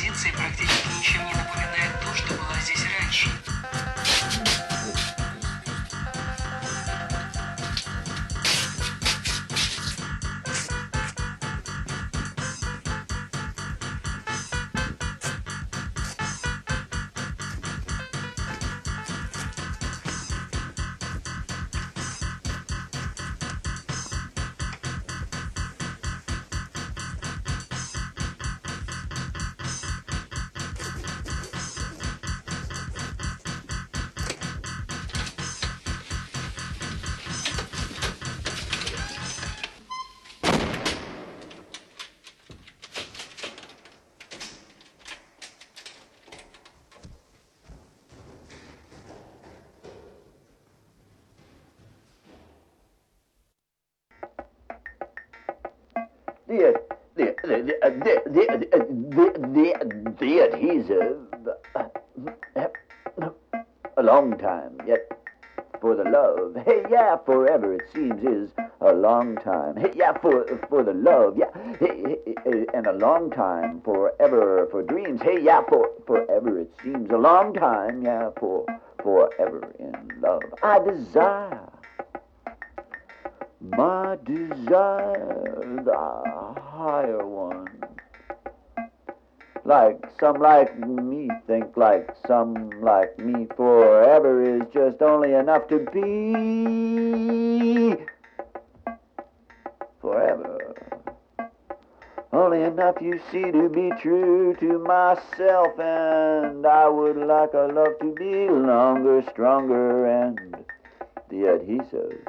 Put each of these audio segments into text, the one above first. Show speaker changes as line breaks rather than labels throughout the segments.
Brasil sem practicar. Forever it seems is a long time. Yeah for for the love yeah. And a long time forever for dreams. Hey yeah for forever it seems a long time yeah for forever in love. I desire my desire, the higher one. Like some like me think like some like me forever is just only enough to be forever. Only enough you see to be true to myself and I would like a love to be longer, stronger and the adhesive.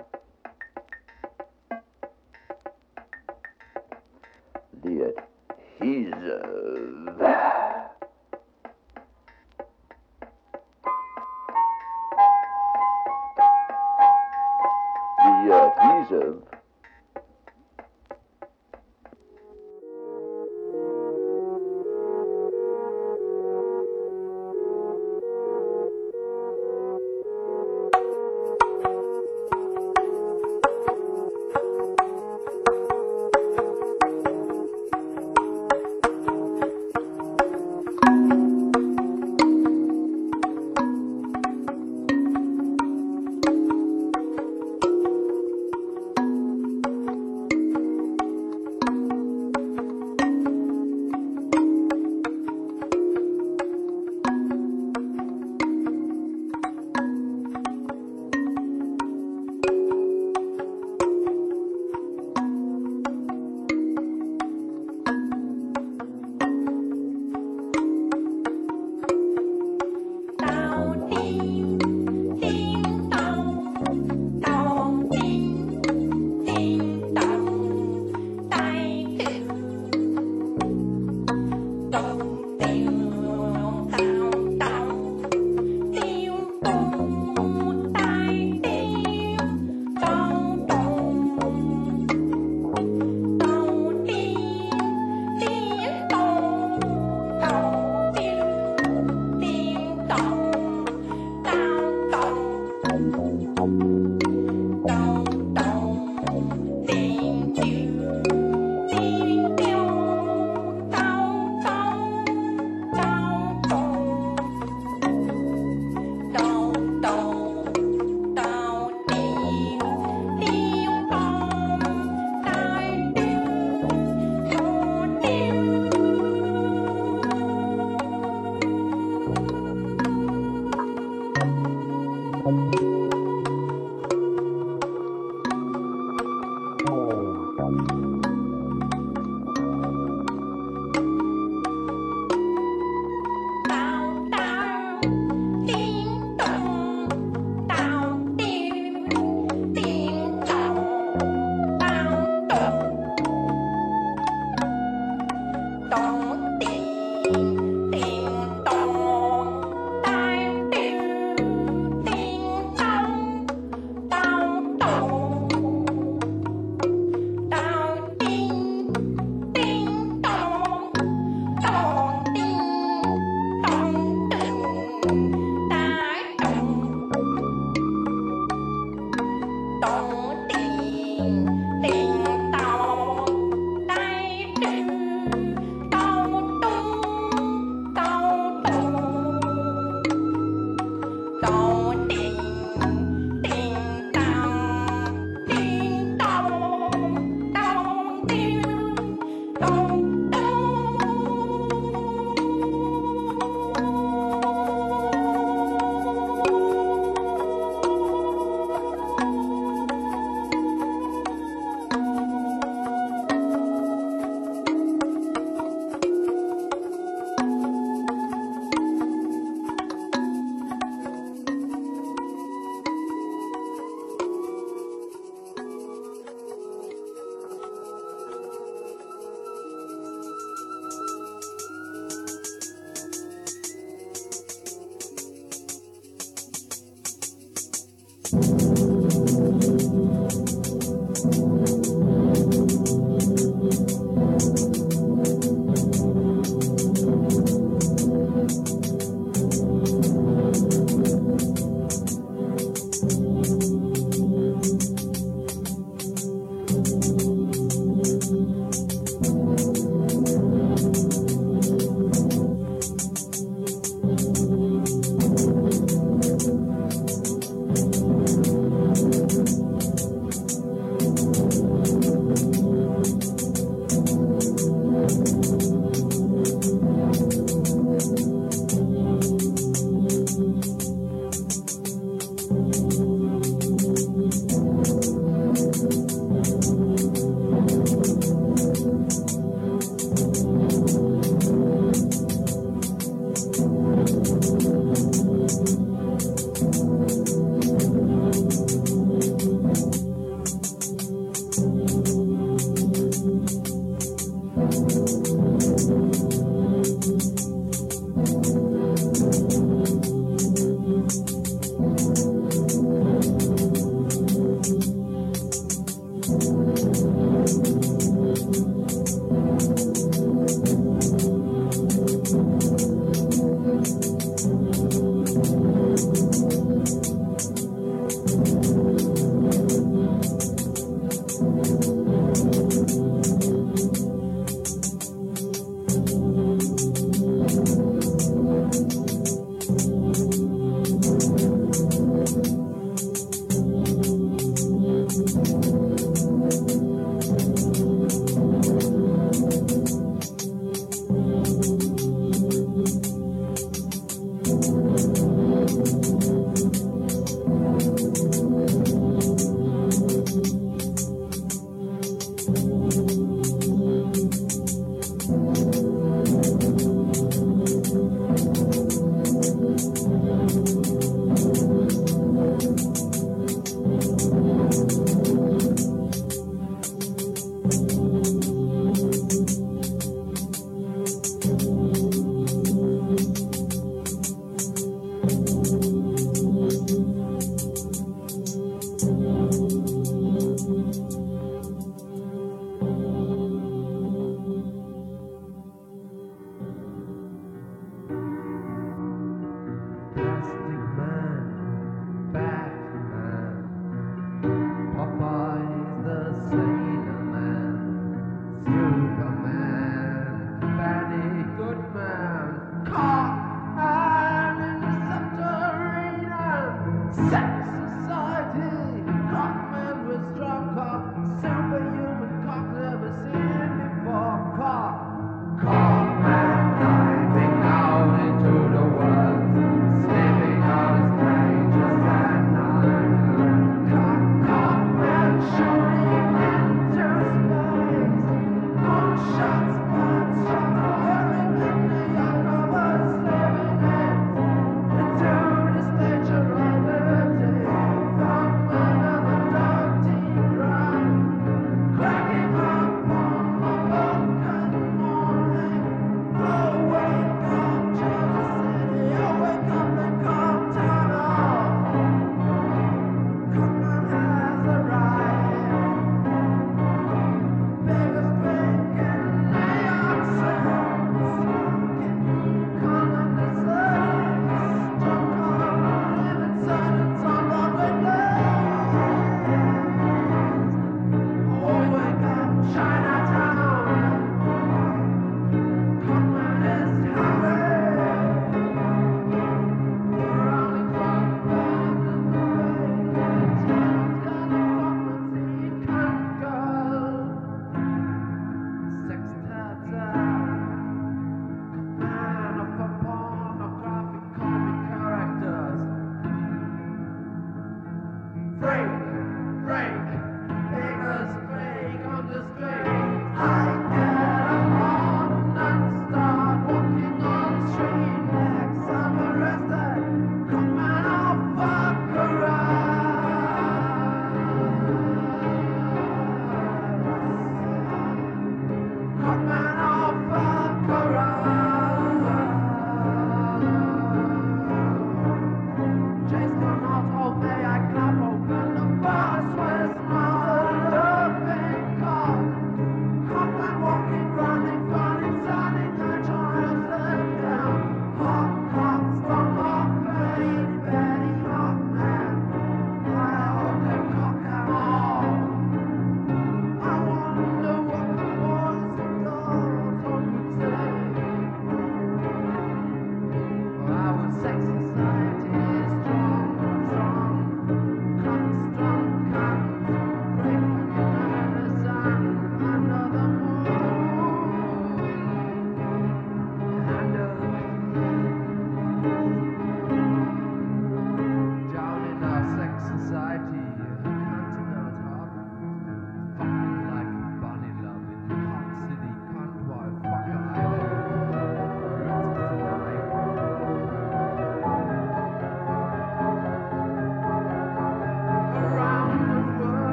Adhesive.
Uh, the adhesive.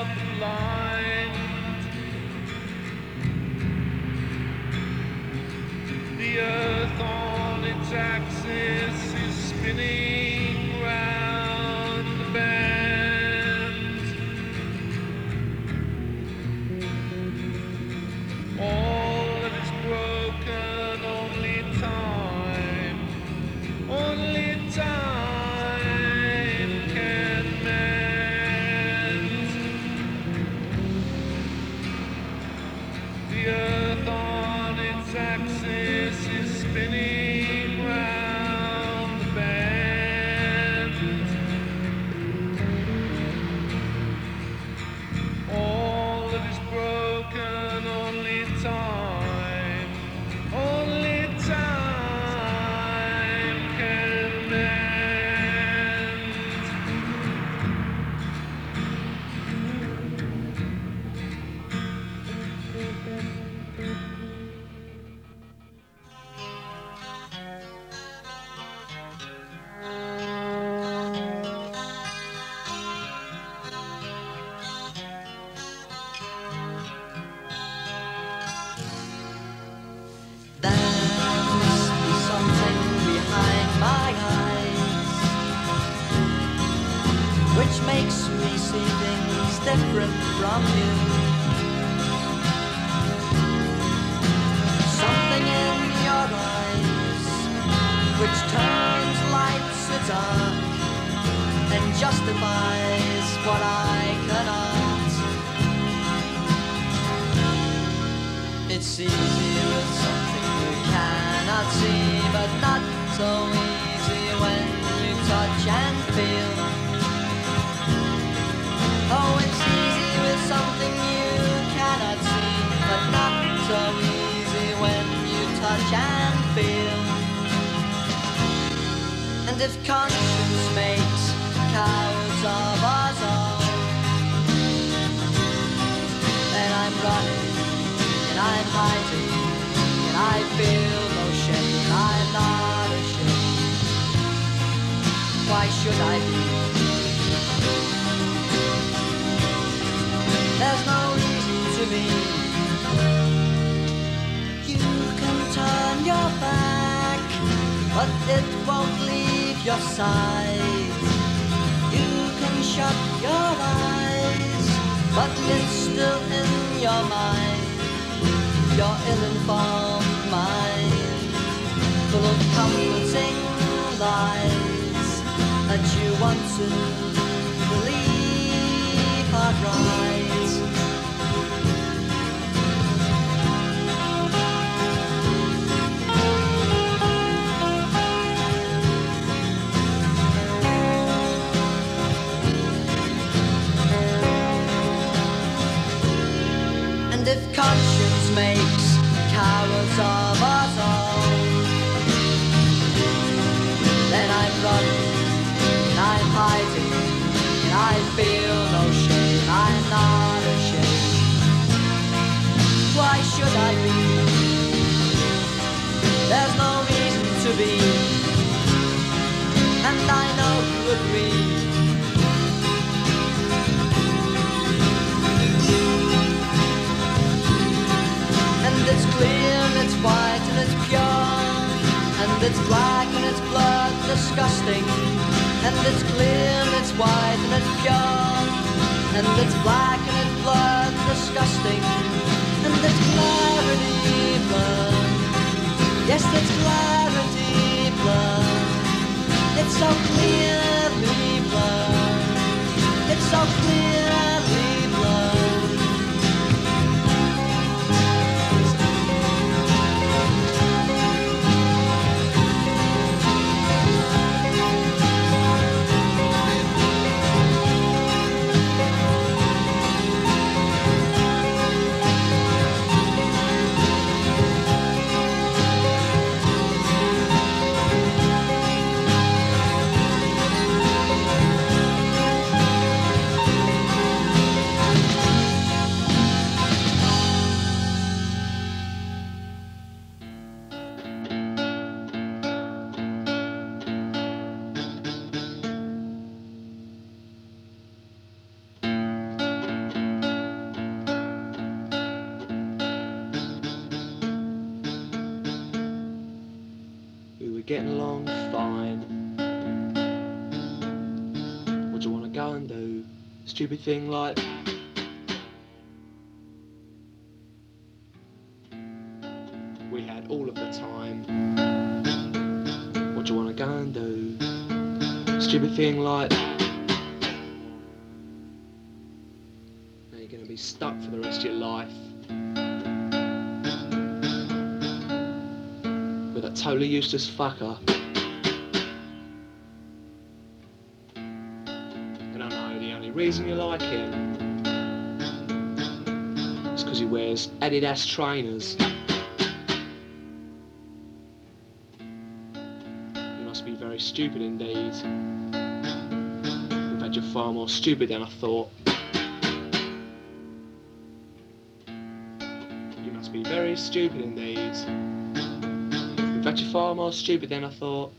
of the line. And it's
black and it's blood disgusting. And it's clear and it's white and it's pure. And it's black and it's blood disgusting. And it's clarity blood. Yes, it's clarity blood. It's so clearly blood. It's so
clear. stupid thing like we had all of the time. What do you wanna go and do? Stupid thing like now you're gonna be stuck for the rest of your life. With a totally useless fucker. reason you like him It's because he wears Adidas trainers. You must be very stupid indeed. In fact, you're far more stupid than I thought. You must be very stupid indeed. In fact, you're far more stupid than I thought.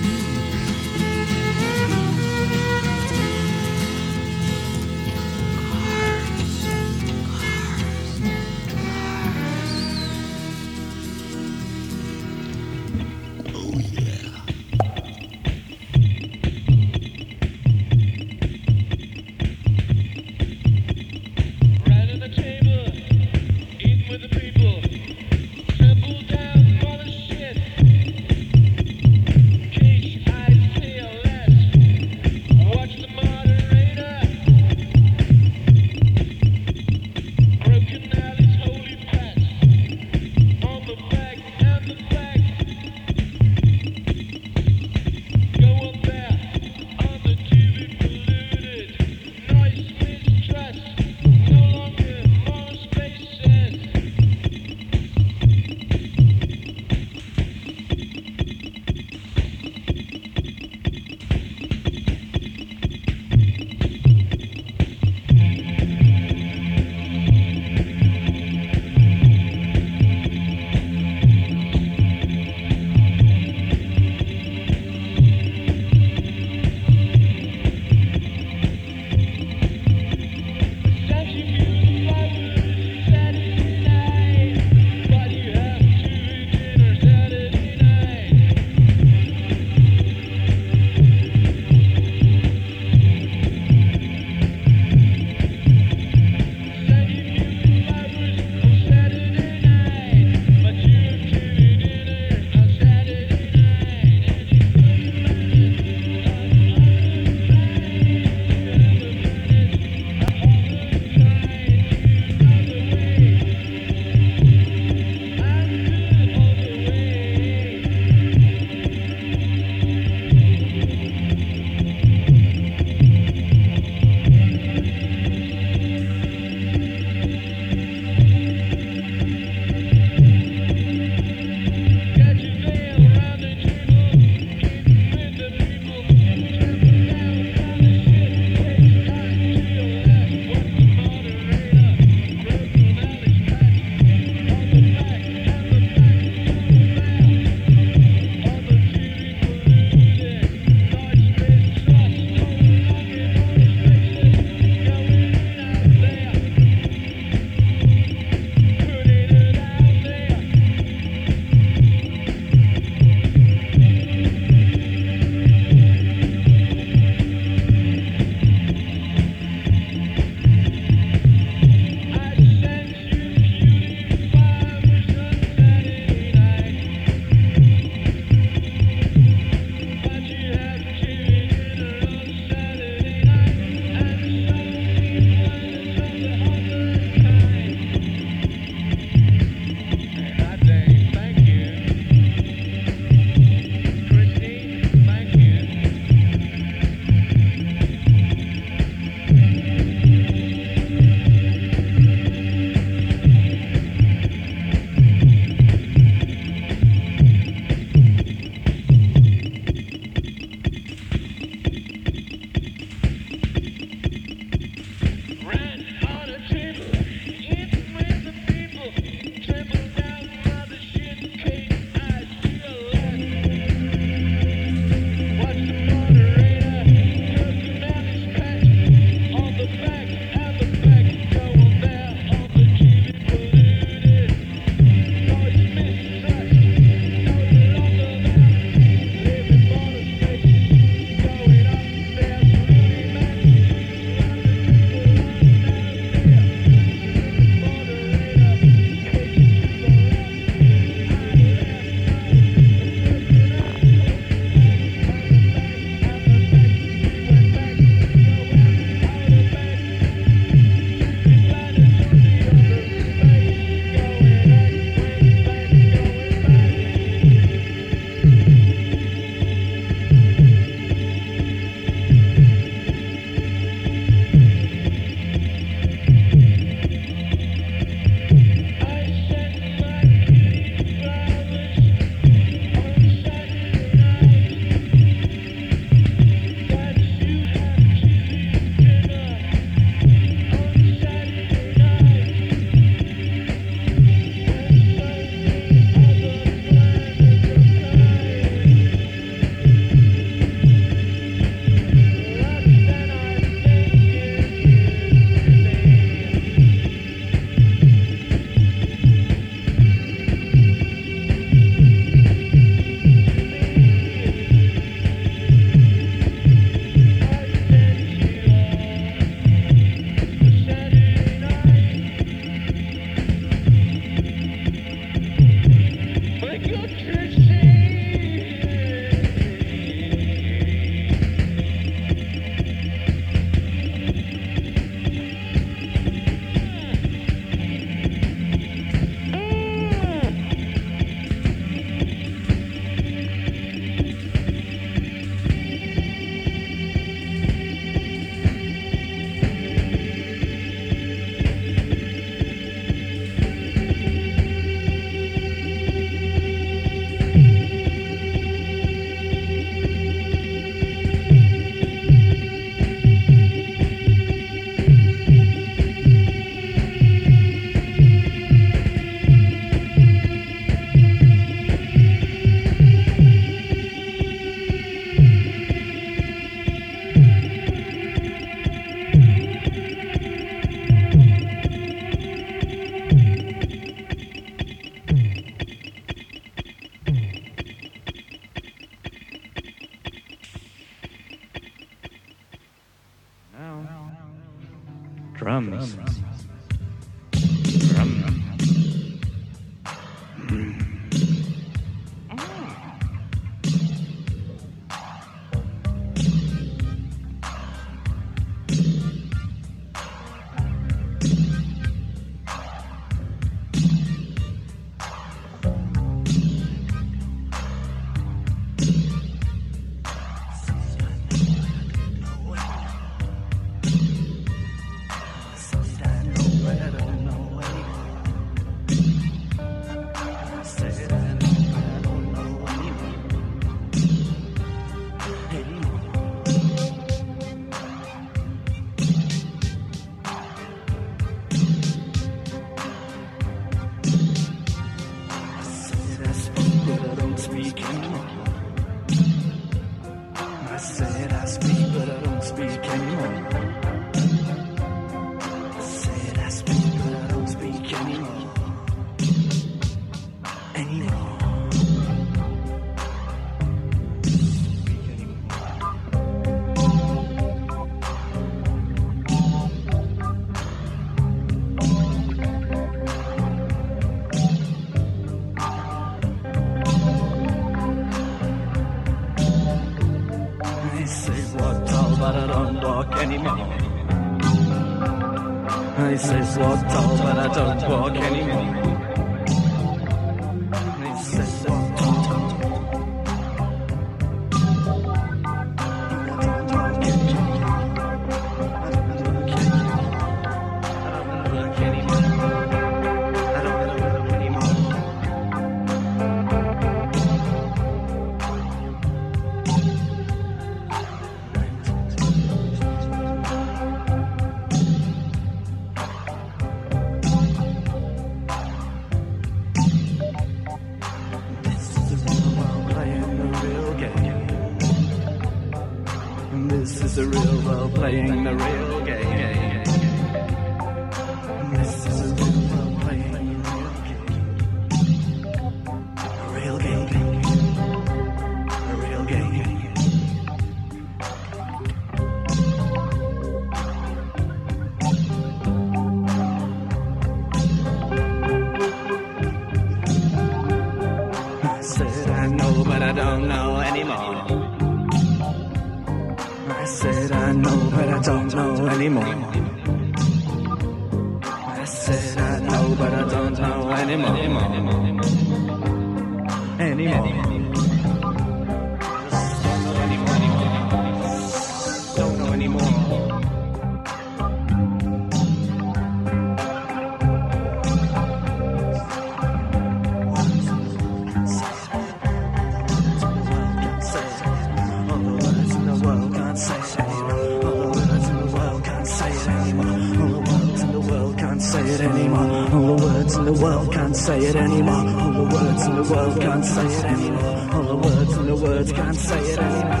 world
can't say it anymore. All the words and the words can't say it anymore.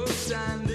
Of people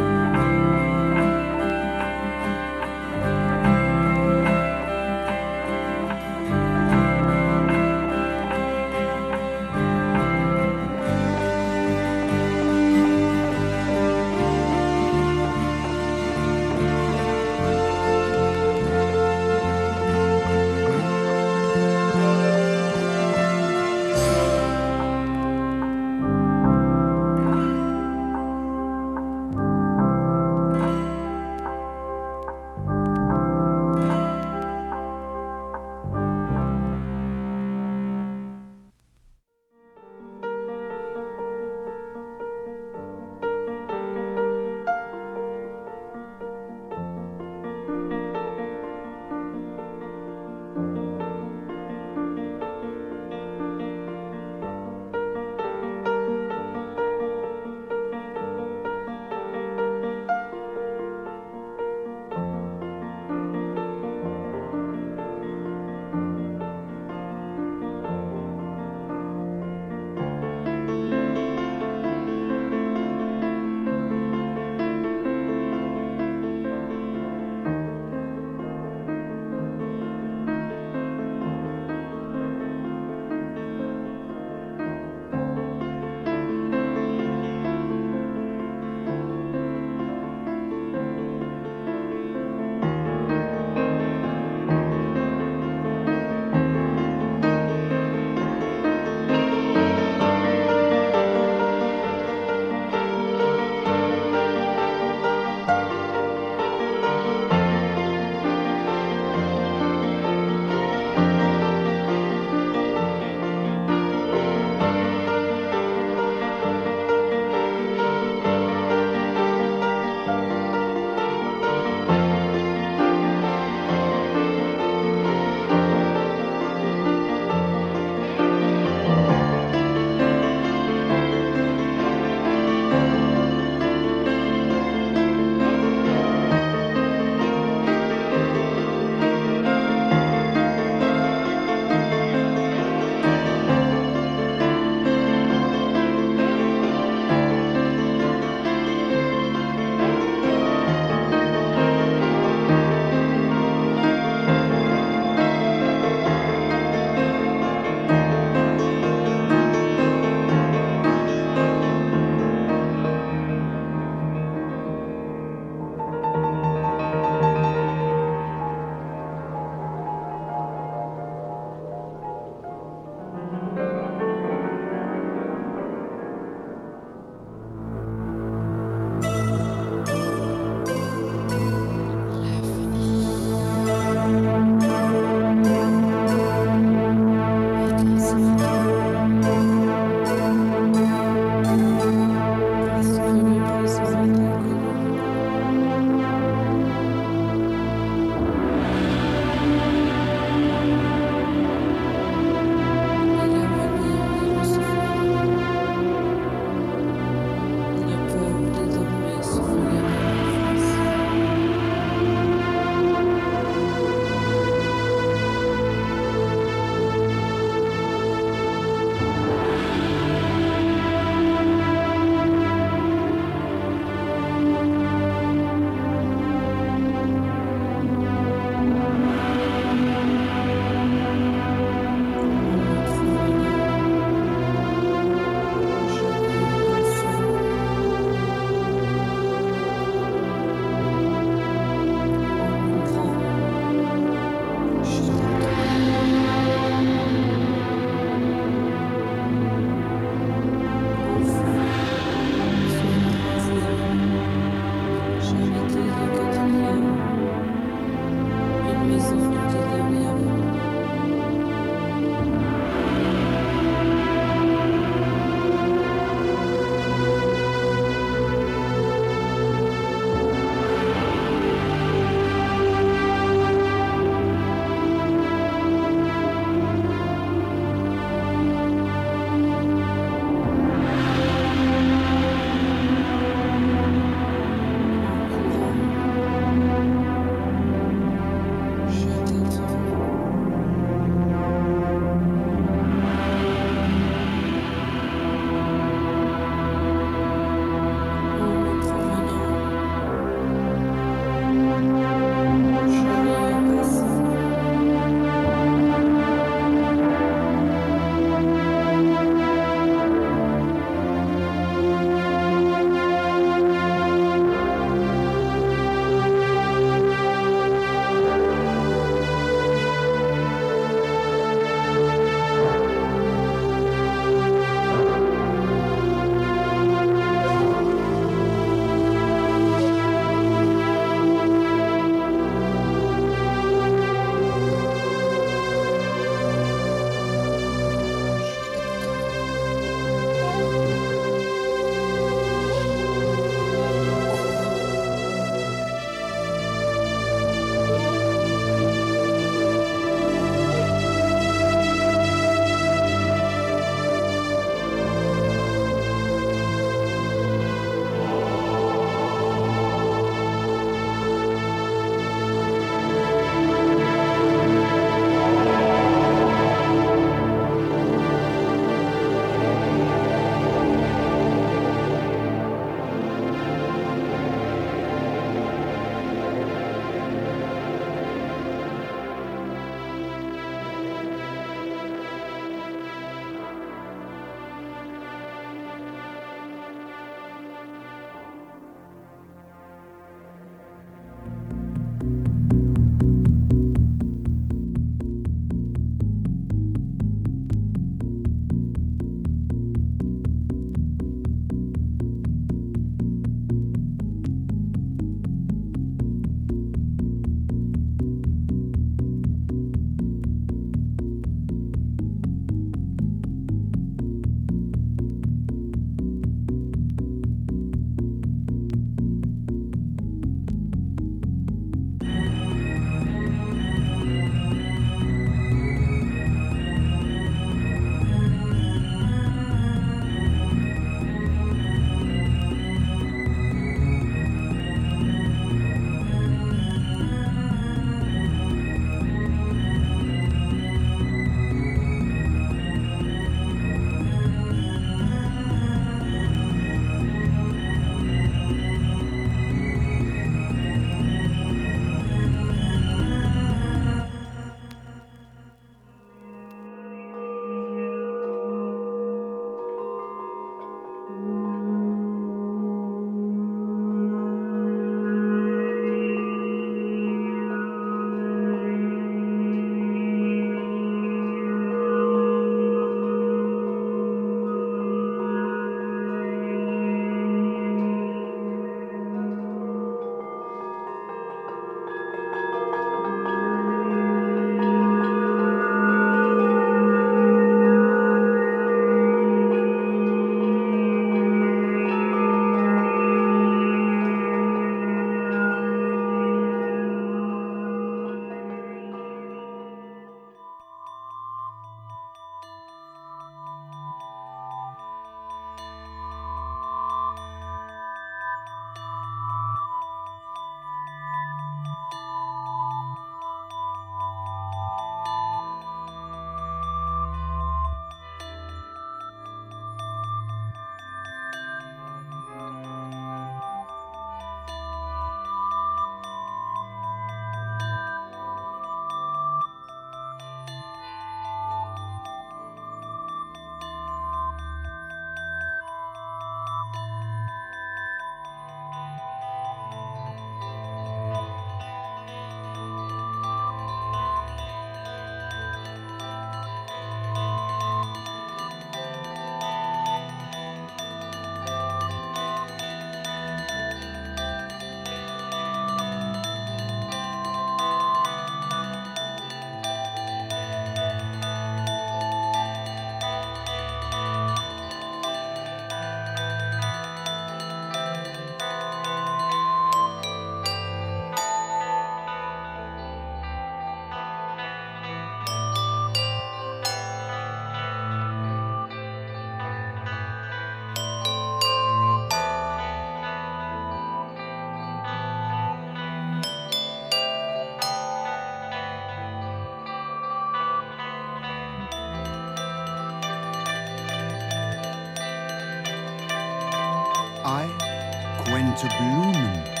zu Blumen.